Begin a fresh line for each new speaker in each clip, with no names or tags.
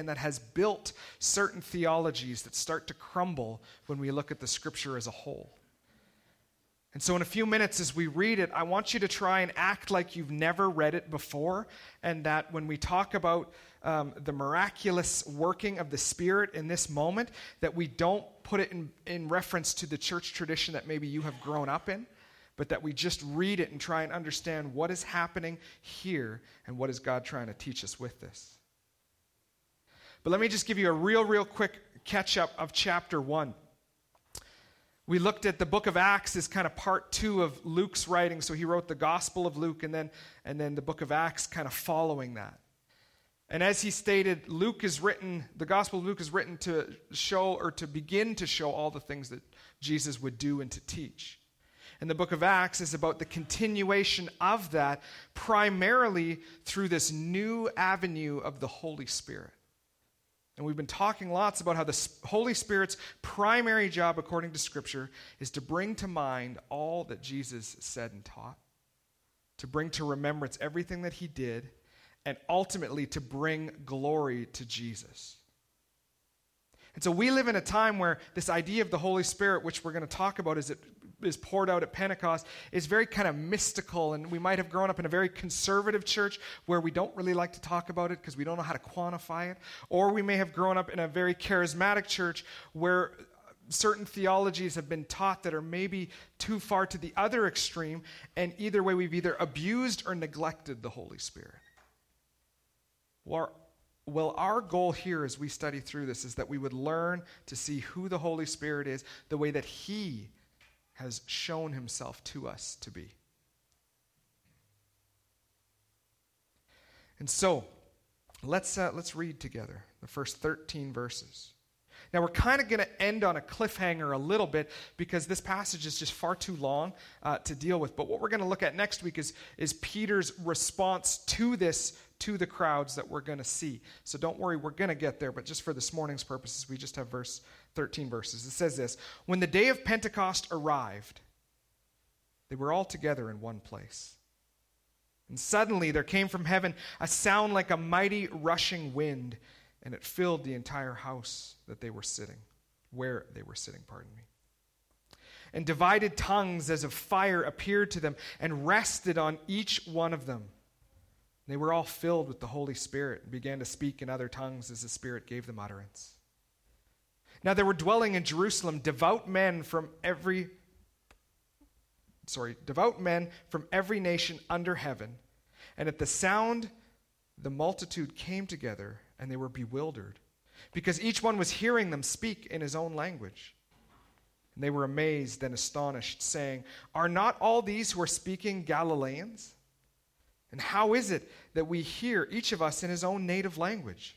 and that has built certain theologies that start to crumble when we look at the scripture as a whole. And so, in a few minutes, as we read it, I want you to try and act like you've never read it before, and that when we talk about um, the miraculous working of the Spirit in this moment, that we don't put it in, in reference to the church tradition that maybe you have grown up in, but that we just read it and try and understand what is happening here and what is God trying to teach us with this. But let me just give you a real, real quick catch up of chapter 1. We looked at the book of Acts as kind of part two of Luke's writing. So he wrote the Gospel of Luke and then, and then the book of Acts kind of following that. And as he stated, Luke is written, the Gospel of Luke is written to show or to begin to show all the things that Jesus would do and to teach. And the book of Acts is about the continuation of that, primarily through this new avenue of the Holy Spirit. And we've been talking lots about how the Holy Spirit's primary job, according to Scripture, is to bring to mind all that Jesus said and taught, to bring to remembrance everything that he did, and ultimately to bring glory to Jesus. And so we live in a time where this idea of the Holy Spirit, which we're going to talk about as it is poured out at Pentecost is very kind of mystical. And we might have grown up in a very conservative church where we don't really like to talk about it because we don't know how to quantify it. Or we may have grown up in a very charismatic church where uh, certain theologies have been taught that are maybe too far to the other extreme. And either way, we've either abused or neglected the Holy Spirit. Well, well, our goal here as we study through this is that we would learn to see who the Holy Spirit is, the way that He has shown himself to us to be. And so, let's, uh, let's read together the first 13 verses. Now, we're kind of going to end on a cliffhanger a little bit because this passage is just far too long uh, to deal with. But what we're going to look at next week is, is Peter's response to this to the crowds that we're going to see. So don't worry, we're going to get there. But just for this morning's purposes, we just have verse 13 verses. It says this When the day of Pentecost arrived, they were all together in one place. And suddenly there came from heaven a sound like a mighty rushing wind, and it filled the entire house that they were sitting, where they were sitting, pardon me. And divided tongues as of fire appeared to them and rested on each one of them. They were all filled with the Holy Spirit and began to speak in other tongues as the Spirit gave them utterance. Now there were dwelling in Jerusalem devout men from every sorry, devout men from every nation under heaven. And at the sound the multitude came together and they were bewildered because each one was hearing them speak in his own language. And they were amazed and astonished, saying, Are not all these who are speaking Galileans? And how is it that we hear each of us in his own native language?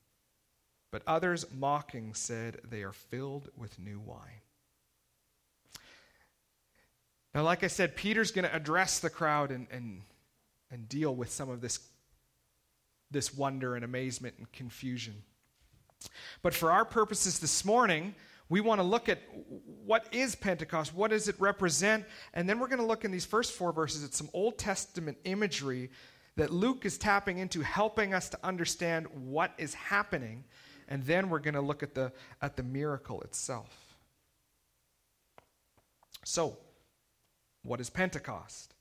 But others, mocking, said, They are filled with new wine. Now, like I said, Peter's going to address the crowd and, and, and deal with some of this, this wonder and amazement and confusion. But for our purposes this morning, we want to look at what is Pentecost, what does it represent, and then we're going to look in these first four verses at some Old Testament imagery that Luke is tapping into, helping us to understand what is happening and then we're going to look at the, at the miracle itself. So, what is Pentecost?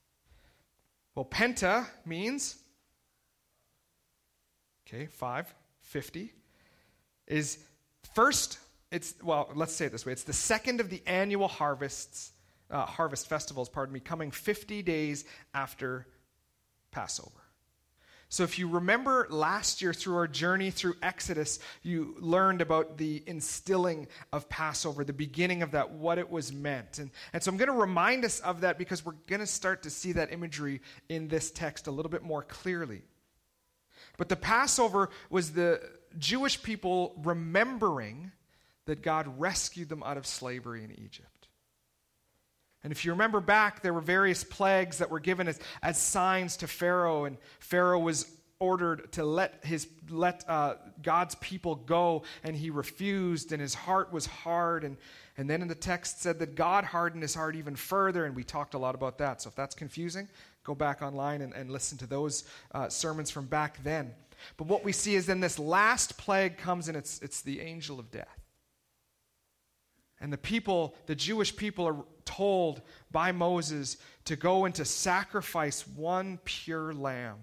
Well, Penta means, okay, five, 50, is first, it's, well, let's say it this way it's the second of the annual harvests, uh, harvest festivals, pardon me, coming 50 days after Passover. So, if you remember last year through our journey through Exodus, you learned about the instilling of Passover, the beginning of that, what it was meant. And, and so, I'm going to remind us of that because we're going to start to see that imagery in this text a little bit more clearly. But the Passover was the Jewish people remembering that God rescued them out of slavery in Egypt. And if you remember back, there were various plagues that were given as, as signs to Pharaoh, and Pharaoh was ordered to let, his, let uh, God's people go, and he refused, and his heart was hard. And, and then in the text said that God hardened his heart even further, and we talked a lot about that. So if that's confusing, go back online and, and listen to those uh, sermons from back then. But what we see is then this last plague comes, and it's, it's the angel of death. And the people, the Jewish people, are told by Moses to go and to sacrifice one pure lamb.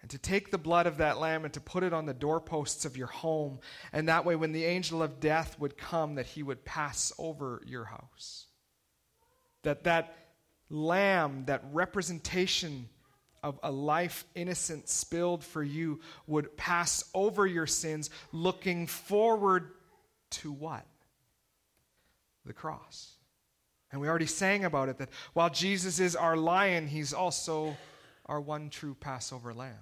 And to take the blood of that lamb and to put it on the doorposts of your home. And that way, when the angel of death would come, that he would pass over your house. That that lamb, that representation of a life innocent spilled for you, would pass over your sins, looking forward to what? The cross. And we already sang about it that while Jesus is our lion, he's also our one true Passover lamb.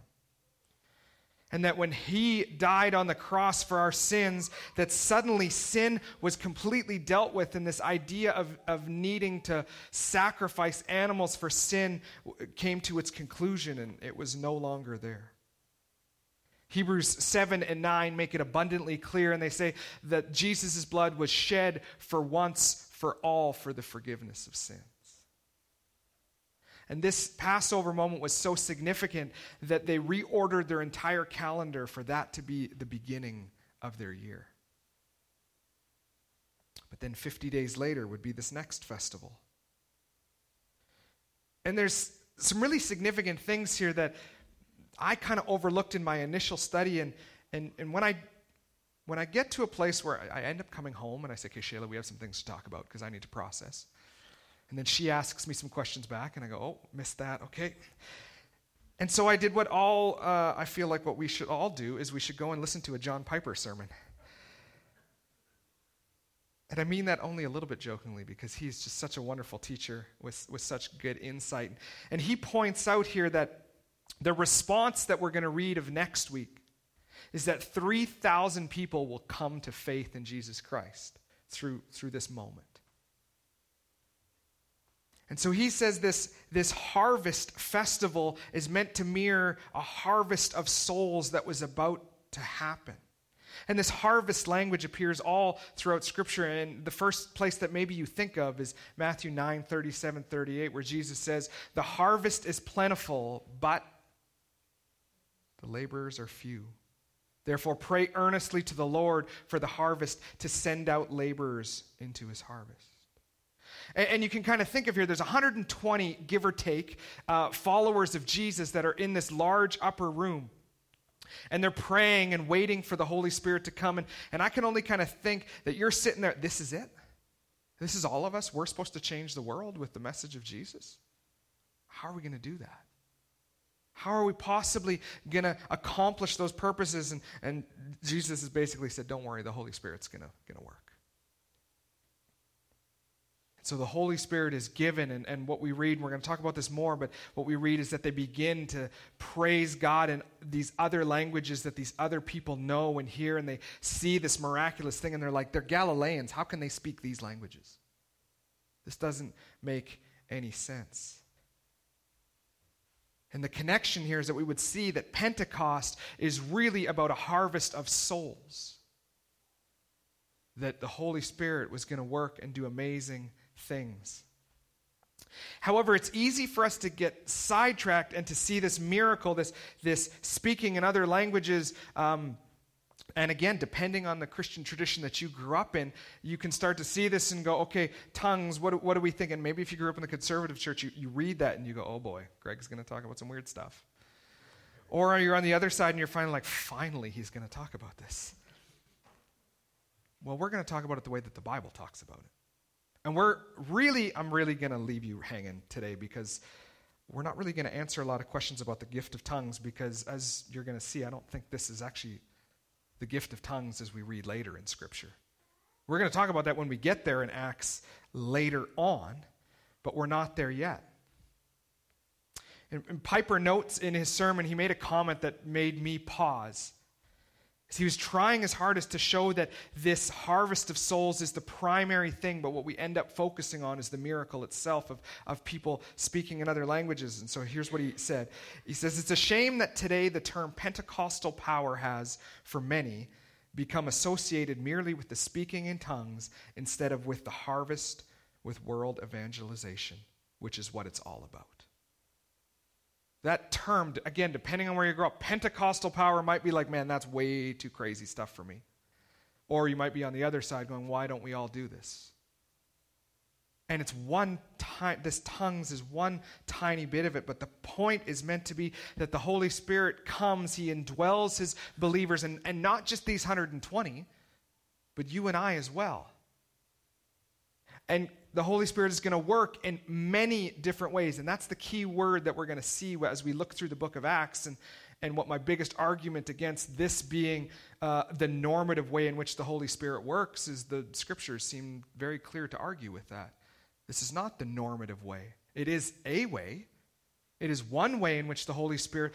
And that when he died on the cross for our sins, that suddenly sin was completely dealt with, and this idea of, of needing to sacrifice animals for sin came to its conclusion, and it was no longer there. Hebrews 7 and 9 make it abundantly clear, and they say that Jesus' blood was shed for once for all for the forgiveness of sins. And this Passover moment was so significant that they reordered their entire calendar for that to be the beginning of their year. But then 50 days later would be this next festival. And there's some really significant things here that I kind of overlooked in my initial study. And, and, and when, I, when I get to a place where I, end up coming home and I say, okay, Shayla, we have some things to talk about because I need to process. And then she asks me some questions back, and I go, oh, missed that, okay. And so I did what all, uh, I feel like what we should all do is we should go and listen to a John Piper sermon. And I mean that only a little bit jokingly because he's just such a wonderful teacher with, with such good insight. And he points out here that the response that we're going to read of next week is that 3,000 people will come to faith in Jesus Christ through, through this moment. And so he says this, this harvest festival is meant to mirror a harvest of souls that was about to happen. And this harvest language appears all throughout Scripture. And the first place that maybe you think of is Matthew 9 37, 38, where Jesus says, The harvest is plentiful, but the laborers are few. Therefore, pray earnestly to the Lord for the harvest to send out laborers into his harvest. And, and you can kind of think of here, there's 120, give or take, uh, followers of Jesus that are in this large upper room. And they're praying and waiting for the Holy Spirit to come. And, and I can only kind of think that you're sitting there, this is it? This is all of us? We're supposed to change the world with the message of Jesus? How are we going to do that? How are we possibly going to accomplish those purposes? And, and Jesus has basically said, Don't worry, the Holy Spirit's going to work. So the Holy Spirit is given, and, and what we read, and we're going to talk about this more, but what we read is that they begin to praise God in these other languages that these other people know and hear, and they see this miraculous thing, and they're like, they're Galileans. How can they speak these languages? This doesn't make any sense. And the connection here is that we would see that Pentecost is really about a harvest of souls. That the Holy Spirit was going to work and do amazing things. However, it's easy for us to get sidetracked and to see this miracle, this, this speaking in other languages. Um, and again, depending on the Christian tradition that you grew up in, you can start to see this and go, okay, tongues, what, what are we thinking? Maybe if you grew up in the conservative church, you, you read that and you go, oh boy, Greg's going to talk about some weird stuff. Or you're on the other side and you're finally like, finally, he's going to talk about this. Well, we're going to talk about it the way that the Bible talks about it. And we're really, I'm really going to leave you hanging today because we're not really going to answer a lot of questions about the gift of tongues because, as you're going to see, I don't think this is actually the gift of tongues as we read later in Scripture. We're going to talk about that when we get there in Acts later on, but we're not there yet. And, and Piper notes in his sermon, he made a comment that made me pause. He was trying his hardest to show that this harvest of souls is the primary thing, but what we end up focusing on is the miracle itself of, of people speaking in other languages. And so here's what he said He says, It's a shame that today the term Pentecostal power has, for many, become associated merely with the speaking in tongues instead of with the harvest with world evangelization, which is what it's all about. That term, again, depending on where you grow up, Pentecostal power might be like, man, that's way too crazy stuff for me. Or you might be on the other side going, why don't we all do this? And it's one time, this tongues is one tiny bit of it, but the point is meant to be that the Holy Spirit comes, He indwells His believers, and, and not just these 120, but you and I as well. And the Holy Spirit is going to work in many different ways. And that's the key word that we're going to see as we look through the book of Acts. And, and what my biggest argument against this being uh, the normative way in which the Holy Spirit works is the scriptures seem very clear to argue with that. This is not the normative way, it is a way. It is one way in which the Holy Spirit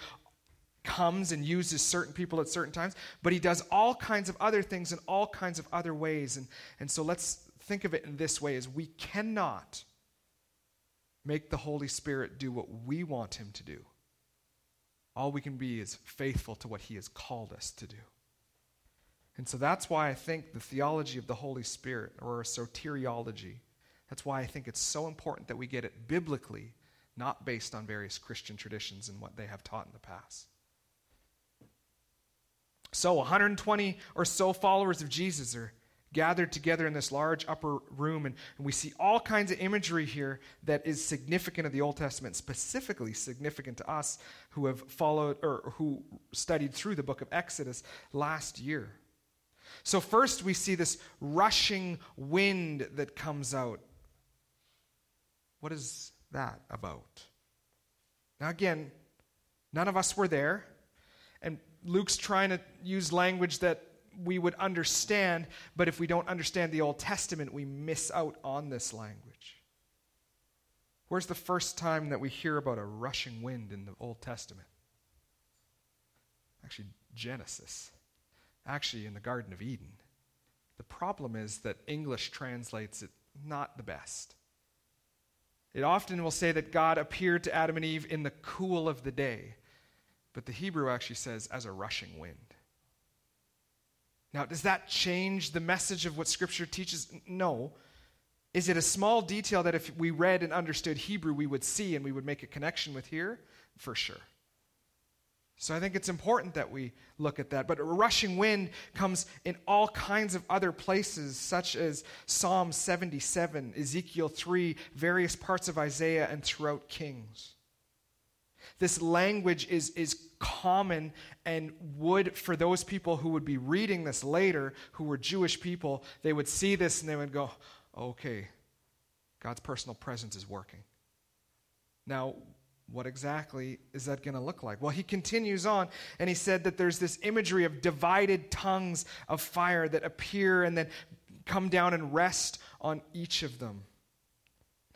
comes and uses certain people at certain times, but he does all kinds of other things in all kinds of other ways. And, and so let's think of it in this way is we cannot make the Holy Spirit do what we want him to do. All we can be is faithful to what he has called us to do. And so that's why I think the theology of the Holy Spirit, or soteriology, that's why I think it's so important that we get it biblically, not based on various Christian traditions and what they have taught in the past. So, 120 or so followers of Jesus are gathered together in this large upper room. And, and, we see all kinds of imagery here that is significant of the Old Testament, specifically significant to us who have followed or who studied through the book of Exodus last year. So, first, we see this rushing wind that comes out. What is that about? Now, again, none of us were there. And Luke's trying to use language that we would understand, but if we don't understand the Old Testament, we miss out on this language. Where's the first time that we hear about a rushing wind in the Old Testament? Actually, Genesis. Actually, in the Garden of Eden. The problem is that English translates it not the best. It often will say that God appeared to Adam and Eve in the cool of the day, but the Hebrew actually says as a rushing wind. Now, does that change the message of what Scripture teaches? No. Is it a small detail that if we read and understood Hebrew, we would see and we would make a connection with here? For sure. So I think it's important that we look at that. But a rushing wind comes in all kinds of other places, such as Psalm 77, Ezekiel 3, various parts of Isaiah, and throughout Kings. This language is, is common and would, for those people who would be reading this later, who were Jewish people, they would see this and they would go, okay, God's personal presence is working. Now, what exactly is that going to look like? Well, he continues on and he said that there's this imagery of divided tongues of fire that appear and then come down and rest on each of them.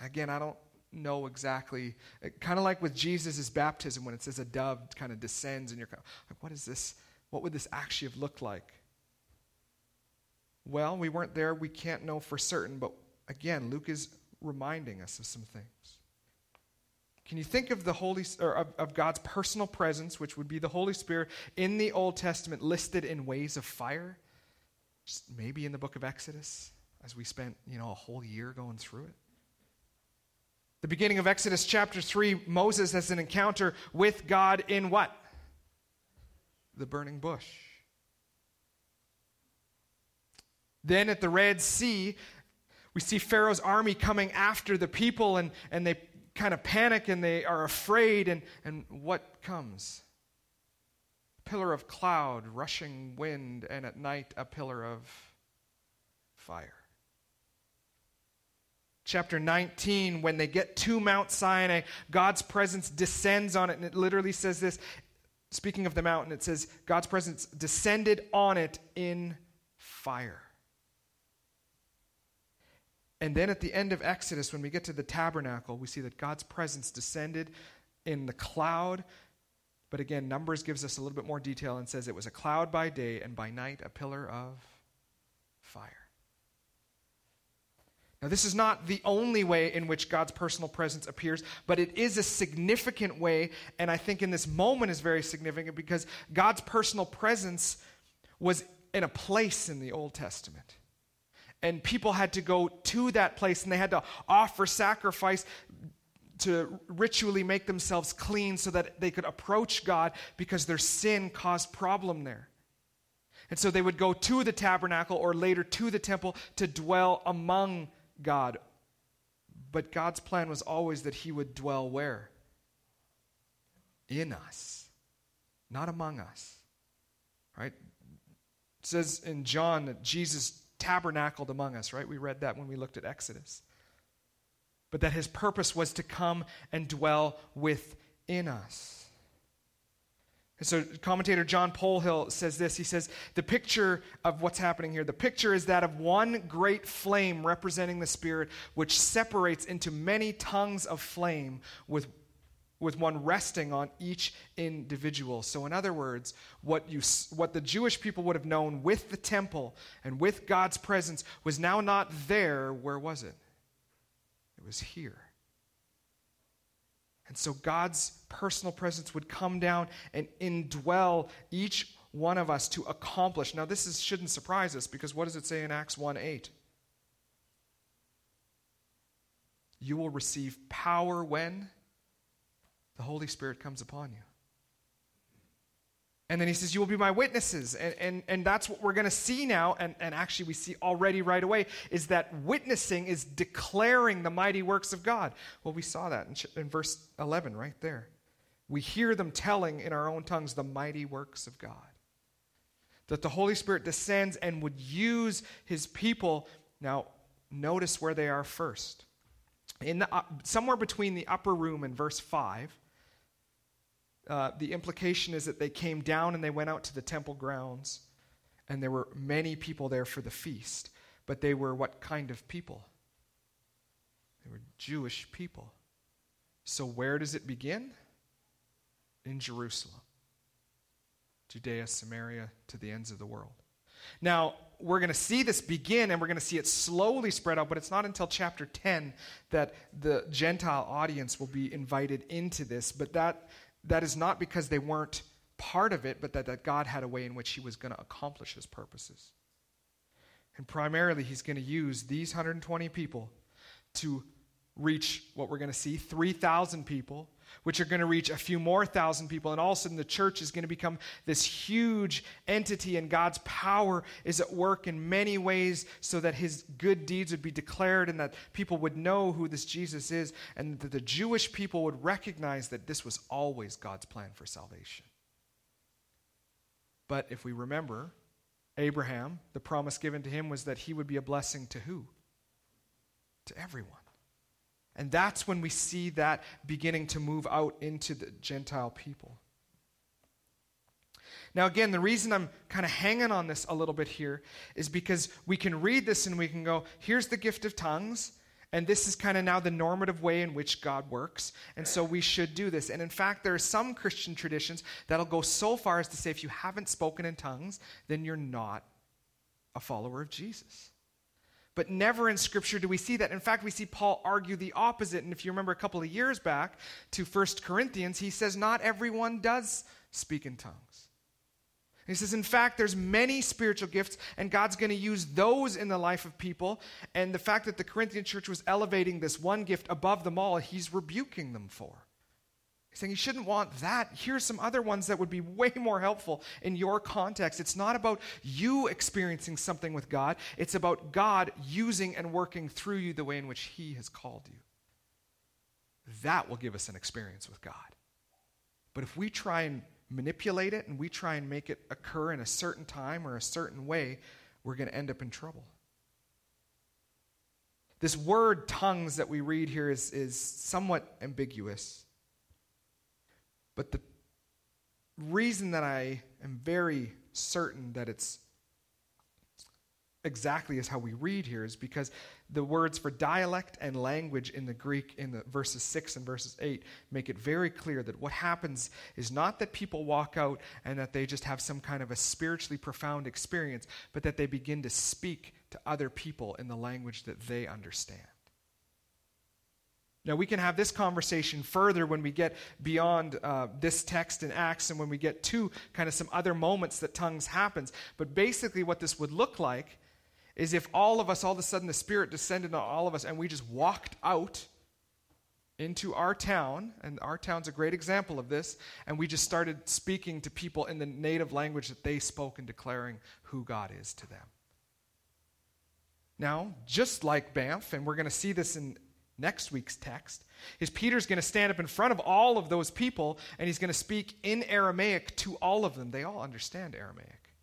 Again, I don't know exactly. Kind of like with Jesus' baptism, when it says a dove kind of descends, and you're kind of like, what is this? What would this actually have looked like? Well, we weren't there. We can't know for certain. But again, Luke is reminding us of some things. Can you think of the Holy or of, of God's personal presence, which would be the Holy Spirit, in the Old Testament listed in ways of fire? Just maybe in the book of Exodus, as we spent, you know, a whole year going through it. The beginning of Exodus chapter 3, Moses has an encounter with God in what? The burning bush. Then at the Red Sea, we see Pharaoh's army coming after the people, and, and they kind of panic and they are afraid. And, and what comes? A pillar of cloud, rushing wind, and at night a pillar of fire chapter 19, when they get to Mount Sinai, God's presence descends on it. And it literally says this speaking of the mountain, it says, God's presence descended on it in fire. And then at the end of Exodus, when we get to the tabernacle, we see that God's presence descended in the cloud. But again, Numbers gives us a little bit more detail and says it was a cloud by day and by night a pillar of fire. Now, this is not the only way in which God's personal presence appears, but it is a significant way, and I think in this moment is very significant because God's personal presence was in a place in the Old Testament. And people had to go to that place and they had to offer sacrifice to ritually make themselves clean so that they could approach God because their sin caused problem there. And so they would go to the tabernacle or later to the temple to dwell among God. But God's plan was always that He would dwell where? In us, not among us. Right? It says in John that Jesus tabernacled among us, right? We read that when we looked at Exodus. But that his purpose was to come and dwell within us. And so, commentator John Polhill says this. He says, The picture of what's happening here, the picture is that of one great flame representing the Spirit, which separates into many tongues of flame with, with one resting on each individual. So, in other words, what, you, what the Jewish people would have known with the temple and with God's presence was now not there. Where was it? It was here. And so God's personal presence would come down and indwell each one of us to accomplish. Now, this is, shouldn't surprise us because what does it say in Acts 1 8? You will receive power when the Holy Spirit comes upon you. And then he says, You will be my witnesses. And, and, and that's what we're going to see now. And, and actually, we see already right away is that witnessing is declaring the mighty works of God. Well, we saw that in, in verse 11 right there. We hear them telling in our own tongues the mighty works of God. That the Holy Spirit descends and would use his people. Now, notice where they are first. In the, uh, somewhere between the upper room and verse 5 uh, the implication is that they came down and they went out to the temple grounds, and there were many people there for the feast. But they were what kind of people? They were Jewish people. So where does it begin? In Jerusalem, Judea, Samaria, to the ends of the world. Now, we're going to see this begin and we're going to see it slowly spread out, but it's not until chapter 10 that the Gentile audience will be invited into this. But that that is not because they weren't part of it, but that, that God had a way in which He was going to accomplish His purposes. And primarily, He's going to use these 120 people to reach what we're going to see 3,000 people which are going to reach a few more thousand people. And all of a sudden, the church is going to become this huge entity, and God's power is at work in many ways so that his good deeds would be declared and that people would know who this Jesus is, and that the Jewish people would recognize that this was always God's plan for salvation. But if we remember, Abraham, the promise given to him was that he would be a blessing to who? To everyone. And that's when we see that beginning to move out into the Gentile people. Now, again, the reason I'm kind of hanging on this a little bit here is because we can read this and we can go, here's the gift of tongues, and this is kind of now the normative way in which God works, and so we should do this. And in fact, there are some Christian traditions that'll go so far as to say if you haven't spoken in tongues, then you're not a follower of Jesus. But never in Scripture do we see that. In fact, we see Paul argue the opposite. And if you remember a couple of years back to 1 Corinthians, he says, Not everyone does speak in tongues. He says, in fact, there's many spiritual gifts, and God's going to use those in the life of people. And the fact that the Corinthian church was elevating this one gift above them all, he's rebuking them for. Saying you shouldn't want that. Here's some other ones that would be way more helpful in your context. It's not about you experiencing something with God, it's about God using and working through you the way in which He has called you. That will give us an experience with God. But if we try and manipulate it and we try and make it occur in a certain time or a certain way, we're going to end up in trouble. This word tongues that we read here is, is somewhat ambiguous. But the reason that I am very certain that it's exactly as how we read here is because the words for dialect and language in the Greek in the verses 6 and verses 8 make it very clear that what happens is not that people walk out and that they just have some kind of a spiritually profound experience, but that they begin to speak to other people in the language that they understand. Now, we can have this conversation further when we get beyond uh, this text in Acts and when we get to kind of some other moments that tongues happens. But basically, what this would look like is if all of us, all of a sudden, the Spirit descended on all of us and we just walked out into our town, and our town's a great example of this, and we just started speaking to people in the native language that they spoke and declaring who God is to them. Now, just like Banff, and we're going to see this in next week's text is Peter's going to stand up in front of all of those people and he's going to speak in Aramaic to all of them. They all understand Aramaic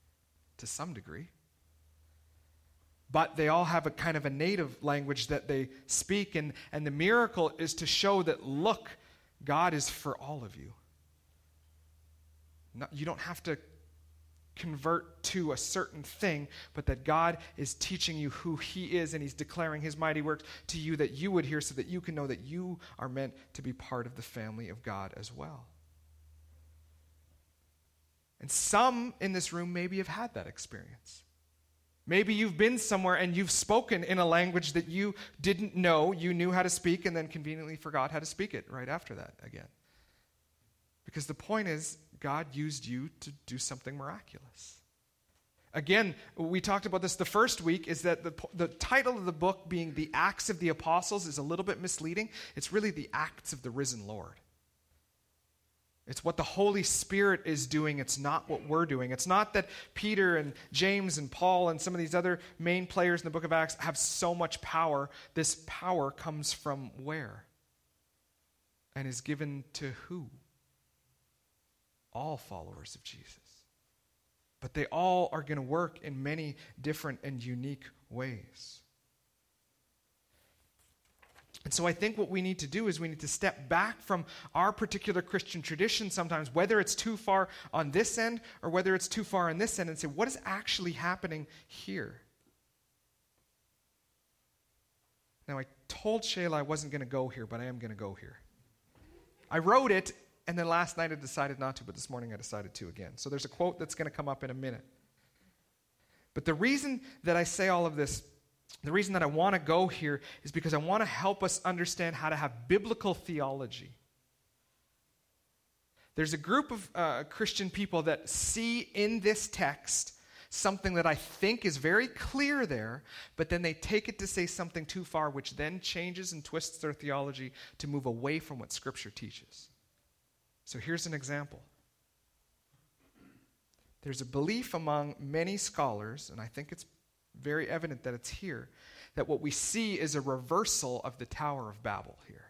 to some degree. But they all have a kind of a native language that they speak, and, and the miracle is to show that, look, God is for all of you. Not, you don't have to convert to a certain thing, but that God is teaching you who He is and He's declaring His mighty works to you that you would hear so that you can know that you are meant to be part of the family of God as well. And some in this room maybe have had that experience. Maybe you've been somewhere and you've spoken in a language that you didn't know you knew how to speak and then conveniently forgot how to speak it right after that again. Because the point is, God used you to do something miraculous. Again, we talked about this the first week is that the, the title of the book being The Acts of the Apostles is a little bit misleading. It's really the Acts of the Risen Lord. It's what the Holy Spirit is doing. It's not what we're doing. It's not that Peter and James and Paul and some of these other main players in the book of Acts have so much power. This power comes from where? And is given to who? All followers of Jesus. But they all are going to work in many different and unique ways. And so I think what we need to do is we need to step back from our particular Christian tradition sometimes, whether it's too far on this end or whether it's too far on this end, and say, what is actually happening here? Now, I told Shayla I wasn't going to go here, but I am going to go here. I wrote it and then last night I decided not to, but this morning I decided to again. So there's a quote that's going to come up in a minute. But the reason that I say all of this, the reason that I want to go here is because I want to help us understand how to have biblical theology. There's a group of uh, Christian people that see in this text something that I think is very clear there, but then they take it to say something too far, which then changes and twists their theology to move away from what Scripture teaches. So here's an example. There's a belief among many scholars, and I think it's very evident that it's here, that what we see is a reversal of the Tower of Babel here.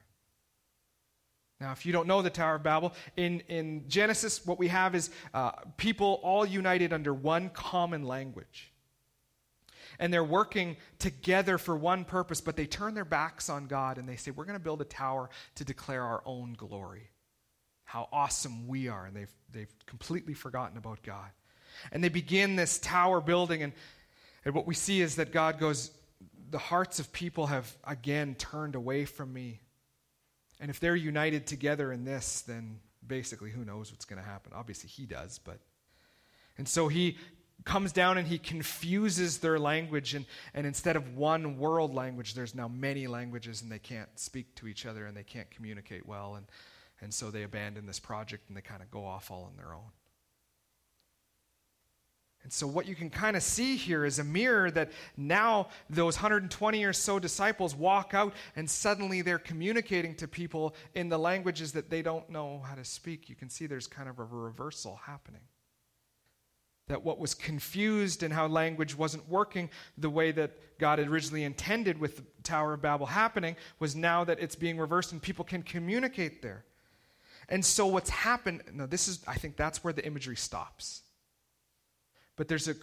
Now, if you don't know the Tower of Babel, in, in Genesis, what we have is uh, people all united under one common language. And they're working together for one purpose, but they turn their backs on God and they say, We're going to build a tower to declare our own glory how awesome we are, and they've, they've completely forgotten about God. And they begin this tower building, and, and what we see is that God goes, The hearts of people have again turned away from me. And if they're united together in this, then basically who knows what's going to happen? Obviously, he does, but. And so he comes down and he confuses their language and, and instead of one world language there's now many languages and they can't speak to each other and they can't communicate well and and so they abandon this project and they kind of go off all on their own. And so, what you can kind of see here is a mirror that now those 120 or so disciples walk out and suddenly they're communicating to people in the languages that they don't know how to speak. You can see there's kind of a reversal happening. That what was confused and how language wasn't working the way that God had originally intended with the Tower of Babel happening was now that it's being reversed and people can communicate there. And so what's happened, no, this is, I think that's where the imagery stops. But there's a,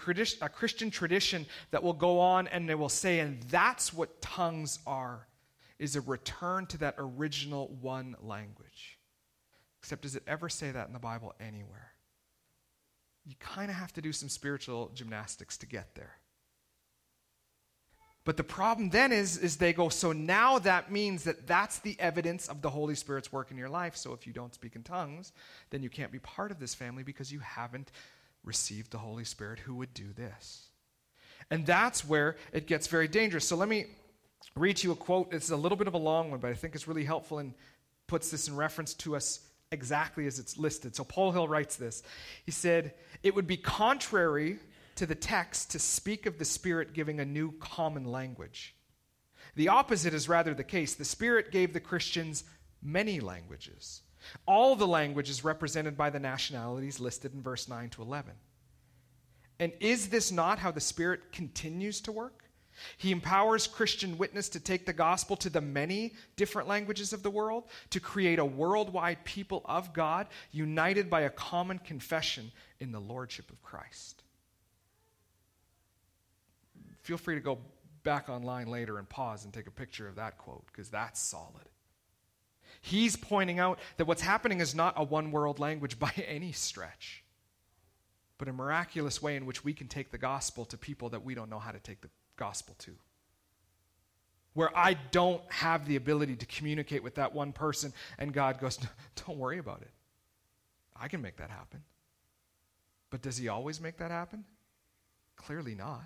a Christian tradition that will go on and they will say, and that's what tongues are, is a return to that original one language. Except, does it ever say that in the Bible anywhere? You kind of have to do some spiritual gymnastics to get there. But the problem then is, is they go, so now that means that that's the evidence of the Holy Spirit's work in your life. So if you don't speak in tongues, then you can't be part of this family because you haven't received the Holy Spirit who would do this. And that's where it gets very dangerous. So let me read you a quote. It's a little bit of a long one, but I think it's really helpful and puts this in reference to us exactly as it's listed. So Polhill writes this. He said, It would be contrary to the text to speak of the Spirit giving a new common language. The opposite is rather the case. The Spirit gave the Christians many languages, all the languages represented by the nationalities listed in verse 9 to 11. And is this not how the Spirit continues to work? He empowers Christian witness to take the gospel to the many different languages of the world, to create a worldwide people of God united by a common confession in the Lordship of Christ. Feel free to go back online later and pause and take a picture of that quote because that's solid. He's pointing out that what's happening is not a one world language by any stretch, but a miraculous way in which we can take the gospel to people that we don't know how to take the gospel to. Where I don't have the ability to communicate with that one person, and God goes, Don't worry about it. I can make that happen. But does He always make that happen? Clearly not.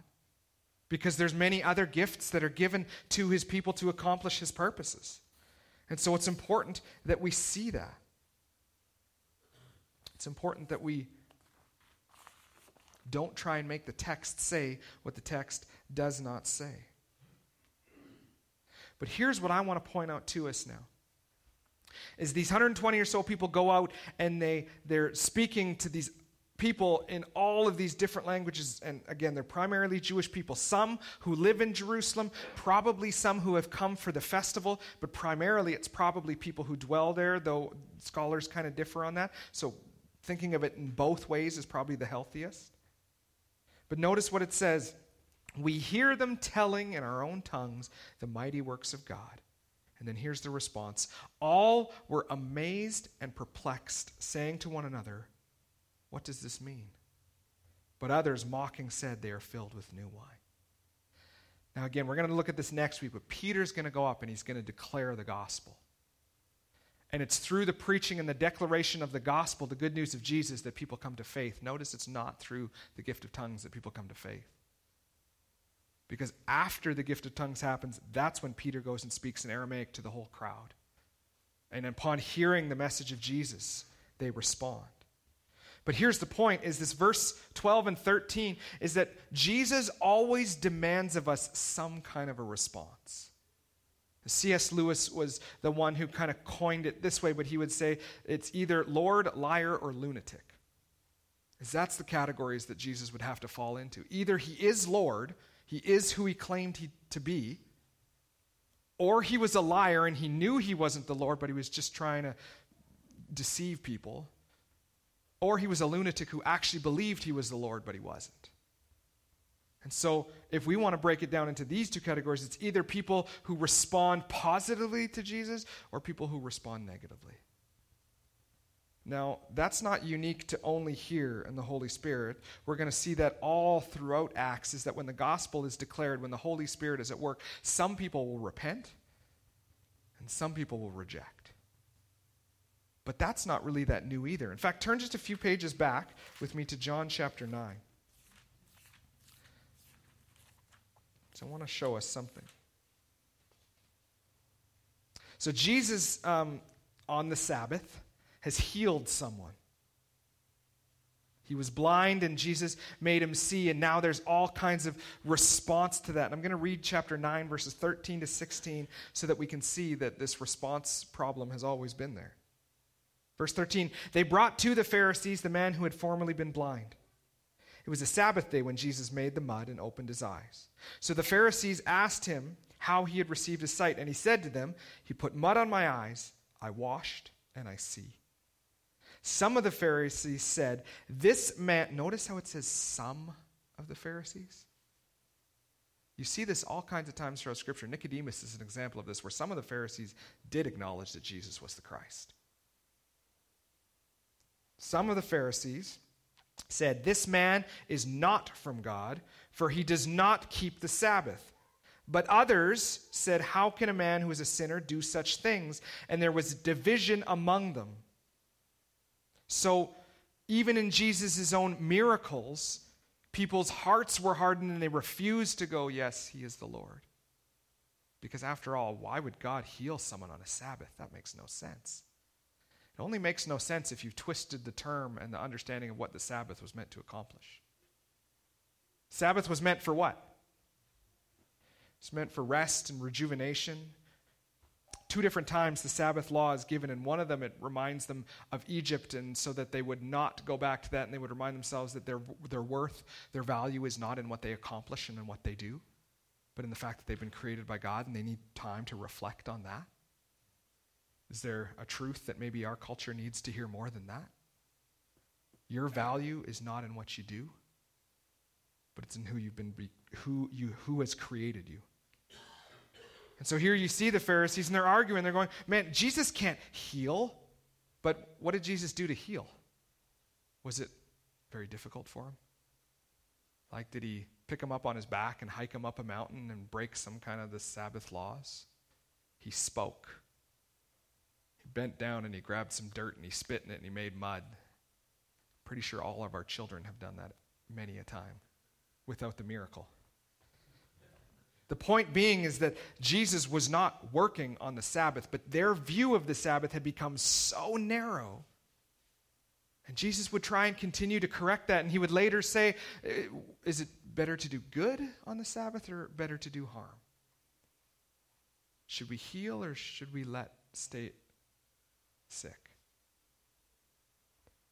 Because there's many other gifts that are given to His people to accomplish His purposes. And so it's important that we see that. It's important that we don't try and make the text say what the text does not say. But here's what I want to point out to us now. Is these 120 or so people go out and they, they're speaking to these people in all of these different languages. And again, they're primarily Jewish people. Some who live in Jerusalem, probably some who have come for the festival, but primarily it's probably people who dwell there, though scholars kind of differ on that. So thinking of it in both ways is probably the healthiest. But notice what it says we hear them telling in our own tongues the mighty works of God. And then here's the response All were amazed and perplexed, saying to one another, What does this mean? But others, mocking, said, They are filled with new wine. Now, again, we're going to look at this next week, but Peter's going to go up and he's going to declare the gospel. And it's through the preaching and the declaration of the gospel, the good news of Jesus, that people come to faith. Notice it's not through the gift of tongues that people come to faith. Because after the gift of tongues happens, that's when Peter goes and speaks in Aramaic to the whole crowd. And upon hearing the message of Jesus, they respond. But here's the point is this verse 12 and 13 is that Jesus always demands of us some kind of a response. C.S. Lewis was the one who kind of coined it this way, but he would say it's either Lord, liar, or lunatic. As that's the categories that Jesus would have to fall into. Either he is Lord, he is who he claimed he, to be. Or he was a liar and he knew he wasn't the Lord, but he was just trying to deceive people. Or he was a lunatic who actually believed he was the Lord, but he wasn't. And so, if we want to break it down into these two categories, it's either people who respond positively to Jesus or people who respond negatively. Now, that's not unique to only here in the Holy Spirit. We're going to see that all throughout Acts is that when the gospel is declared, when the Holy Spirit is at work, some people will repent and some people will reject. But that's not really that new either. In fact, turn just a few pages back with me to John chapter 9. So I want to show us something. So, Jesus um, on the Sabbath has healed someone. He was blind and Jesus made him see, and now there's all kinds of response to that. And I'm going to read chapter 9, verses 13 to 16, so that we can see that this response problem has always been there. Verse 13 They brought to the Pharisees the man who had formerly been blind. It was a Sabbath day when Jesus made the mud and opened his eyes. So the Pharisees asked him how he had received his sight, and he said to them, He put mud on my eyes, I washed, and I see. Some of the Pharisees said, This man, notice how it says some of the Pharisees? You see this all kinds of times throughout Scripture. Nicodemus is an example of this, where some of the Pharisees did acknowledge that Jesus was the Christ. Some of the Pharisees said, This man is not from God, for he does not keep the Sabbath. But others said, How can a man who is a sinner do such things? And there was division among them. So, even in Jesus' own miracles, people's hearts were hardened and they refused to go, Yes, he is the Lord. Because after all, why would God heal someone on a Sabbath? That makes no sense. It only makes no sense if you've twisted the term and the understanding of what the Sabbath was meant to accomplish. Sabbath was meant for what? It's meant for rest and rejuvenation. Two different times the Sabbath law is given. and one of them, it reminds them of Egypt, and so that they would not go back to that, and they would remind themselves that their, their worth, their value is not in what they accomplish and in what they do, but in the fact that they've been created by God, and they need time to reflect on that. Is there a truth that maybe our culture needs to hear more than that? Your value is not in what you do, but it's in who you've been, who you, who has created you. And so here you see the Pharisees, and they're arguing. They're going, man, Jesus can't heal. But what did Jesus do to heal? Was it very difficult for him? Like, did he pick him up on his back and hike him up a mountain and break some kind of the Sabbath laws? He spoke. He bent down and he grabbed some dirt and he spit in it and he made mud. Pretty sure all of our children have done that many a time without the miracle. The point being is that Jesus was not working on the Sabbath, but their view of the Sabbath had become so narrow. And Jesus would try and continue to correct that, and he would later say, uh, Is it better to do good on the Sabbath or better to do harm? Should we heal or should we let stay sick?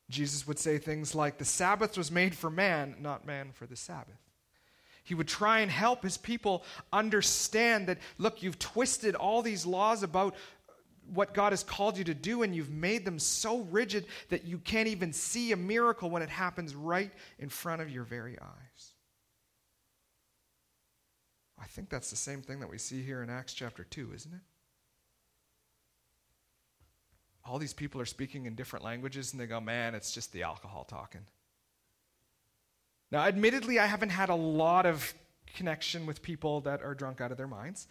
Jesus would say things like, The Sabbath was made for man, not man for the Sabbath. He would try and help his people understand that, look, you've twisted all these laws about what God has called you to do, and you've made them so rigid that you can't even see a miracle when it happens right in front of your very eyes. I think that's the same thing that we see here in Acts chapter 2, isn't it? All these people are speaking in different languages, and they go, man, it's just the alcohol talking. Now, admittedly, I haven't had a lot of connection with people that are drunk out of their minds.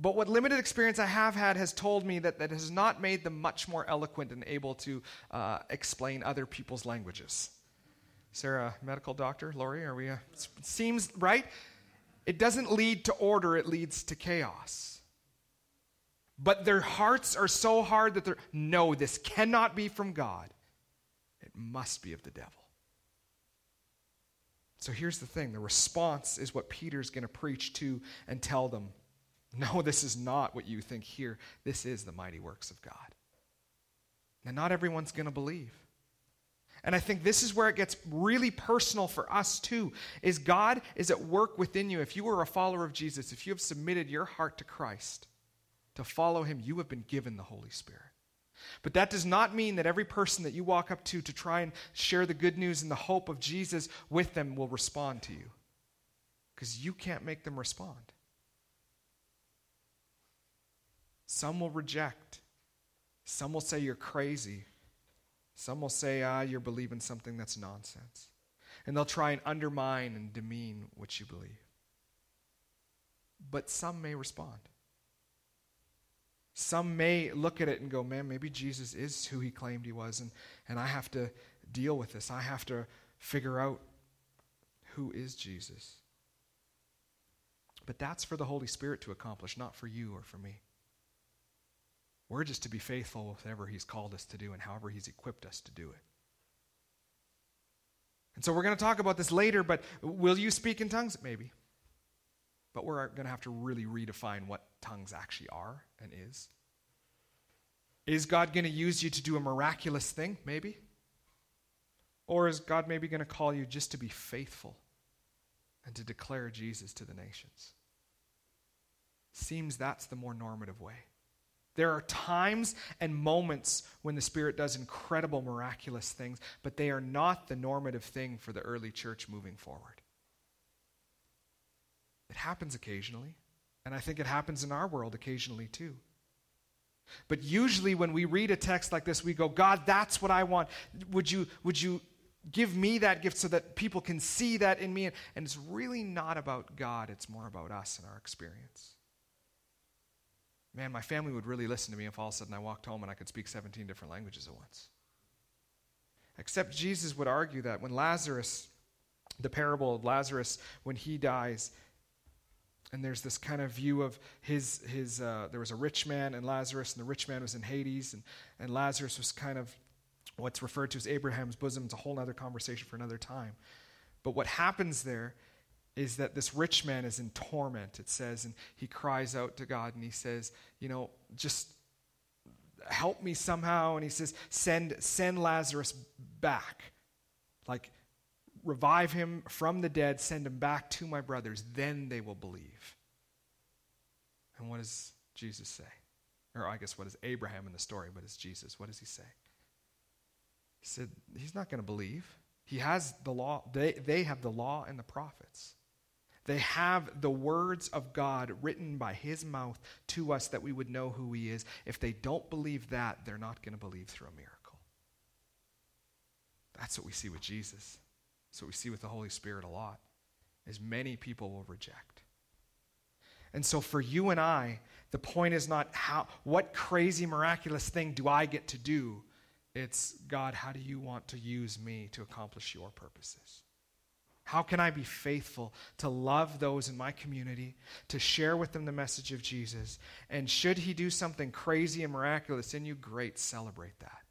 But what limited experience I have had has told me that that has not made them much more eloquent and able to uh, explain other people's languages. Sarah, medical doctor, Lori, are we? Uh, seems right. It doesn't lead to order; it leads to chaos. But their hearts are so hard that they're no, this cannot be from God. It must be of the devil. So here's the thing the response is what Peter's going to preach to and tell them. No, this is not what you think here. This is the mighty works of God. And not everyone's going to believe. And I think this is where it gets really personal for us too. Is God is at work within you. If you are a follower of Jesus, if you have submitted your heart to Christ to follow him, you have been given the Holy Spirit. But that does not mean that every person that you walk up to to try and share the good news and the hope of Jesus with them will respond to you. Because you can't make them respond. Some will reject. Some will say you're crazy. Some will say, ah, you're believing something that's nonsense. And they'll try and undermine and demean what you believe. But some may respond. Some may look at it and go, man, maybe Jesus is who he claimed he was, and, and I have to deal with this. I have to figure out who is Jesus. But that's for the Holy Spirit to accomplish, not for you or for me. We're just to be faithful with whatever He's called us to do and however He's equipped us to do it. And so we're going to talk about this later, but will you speak in tongues? Maybe. But we're going to have to really redefine what tongues actually are and is. Is God going to use you to do a miraculous thing? Maybe. Or is God maybe going to call you just to be faithful and to declare Jesus to the nations? Seems that's the more normative way. There are times and moments when the Spirit does incredible, miraculous things, but they are not the normative thing for the early church moving forward. It happens occasionally, and I think it happens in our world occasionally too. But usually when we read a text like this, we go, God, that's what I want. Would you, would you give me that gift so that people can see that in me. And it's really not about God, it's more about us and our experience. Man, my family would really listen to me if all of a sudden I walked home and I could speak 17 different languages at once. Except Jesus would argue that when Lazarus, the parable of Lazarus, when he dies, and there's this kind of view of his, his uh, there was a rich man and Lazarus, and the rich man was in Hades, and, and Lazarus was kind of what's referred to as Abraham's bosom. It's a whole other conversation for another time. But what happens there is that this rich man is in torment, it says, and he cries out to God and he says, You know, just help me somehow. And he says, Send, send Lazarus back. Like, revive him from the dead, send him back to my brothers, then they will believe. And what does Jesus say? Or I guess what is Abraham in the story, but it's Jesus. What does he say? He said, He's not going to believe. He has the law, they, they have the law and the prophets. They have the words of God written by his mouth to us that we would know who he is. If they don't believe that, they're not going to believe through a miracle. That's what we see with Jesus. What we see with the Holy Spirit a lot. Is many people will reject. And so for you and I, the point is not how what crazy miraculous thing do I get to do? It's God, how do you want to use me to accomplish your purposes? How can I be faithful to love those in my community, to share with them the message of Jesus? And should he do something crazy and miraculous in you, great, celebrate that.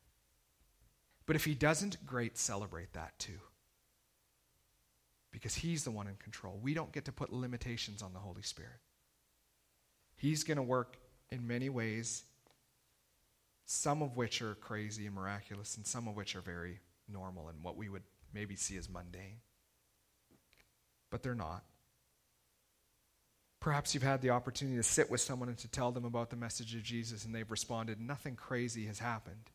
But if he doesn't, great, celebrate that too. Because he's the one in control. We don't get to put limitations on the Holy Spirit. He's going to work in many ways, some of which are crazy and miraculous, and some of which are very normal and what we would maybe see as mundane but they're not. Perhaps you've had the opportunity to sit with someone and to tell them about the message of Jesus, and they've responded, Nothing crazy has happened.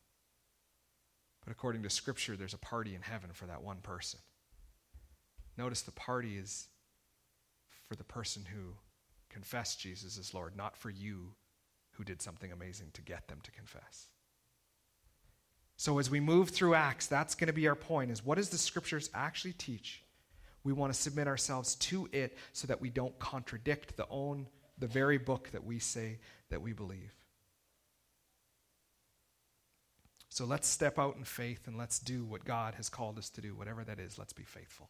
But according to Scripture, there's a party in heaven for that one person. Notice the party is for the person who confessed Jesus as Lord, not for you who did something amazing to get them to confess. So as we move through Acts, that's going to be our point is what does the scriptures actually teach we want to submit ourselves to it so that we don't contradict the own the very book that we say that we believe. So let's step out in faith and let's do what God has called us to do, whatever that is. Let's be faithful.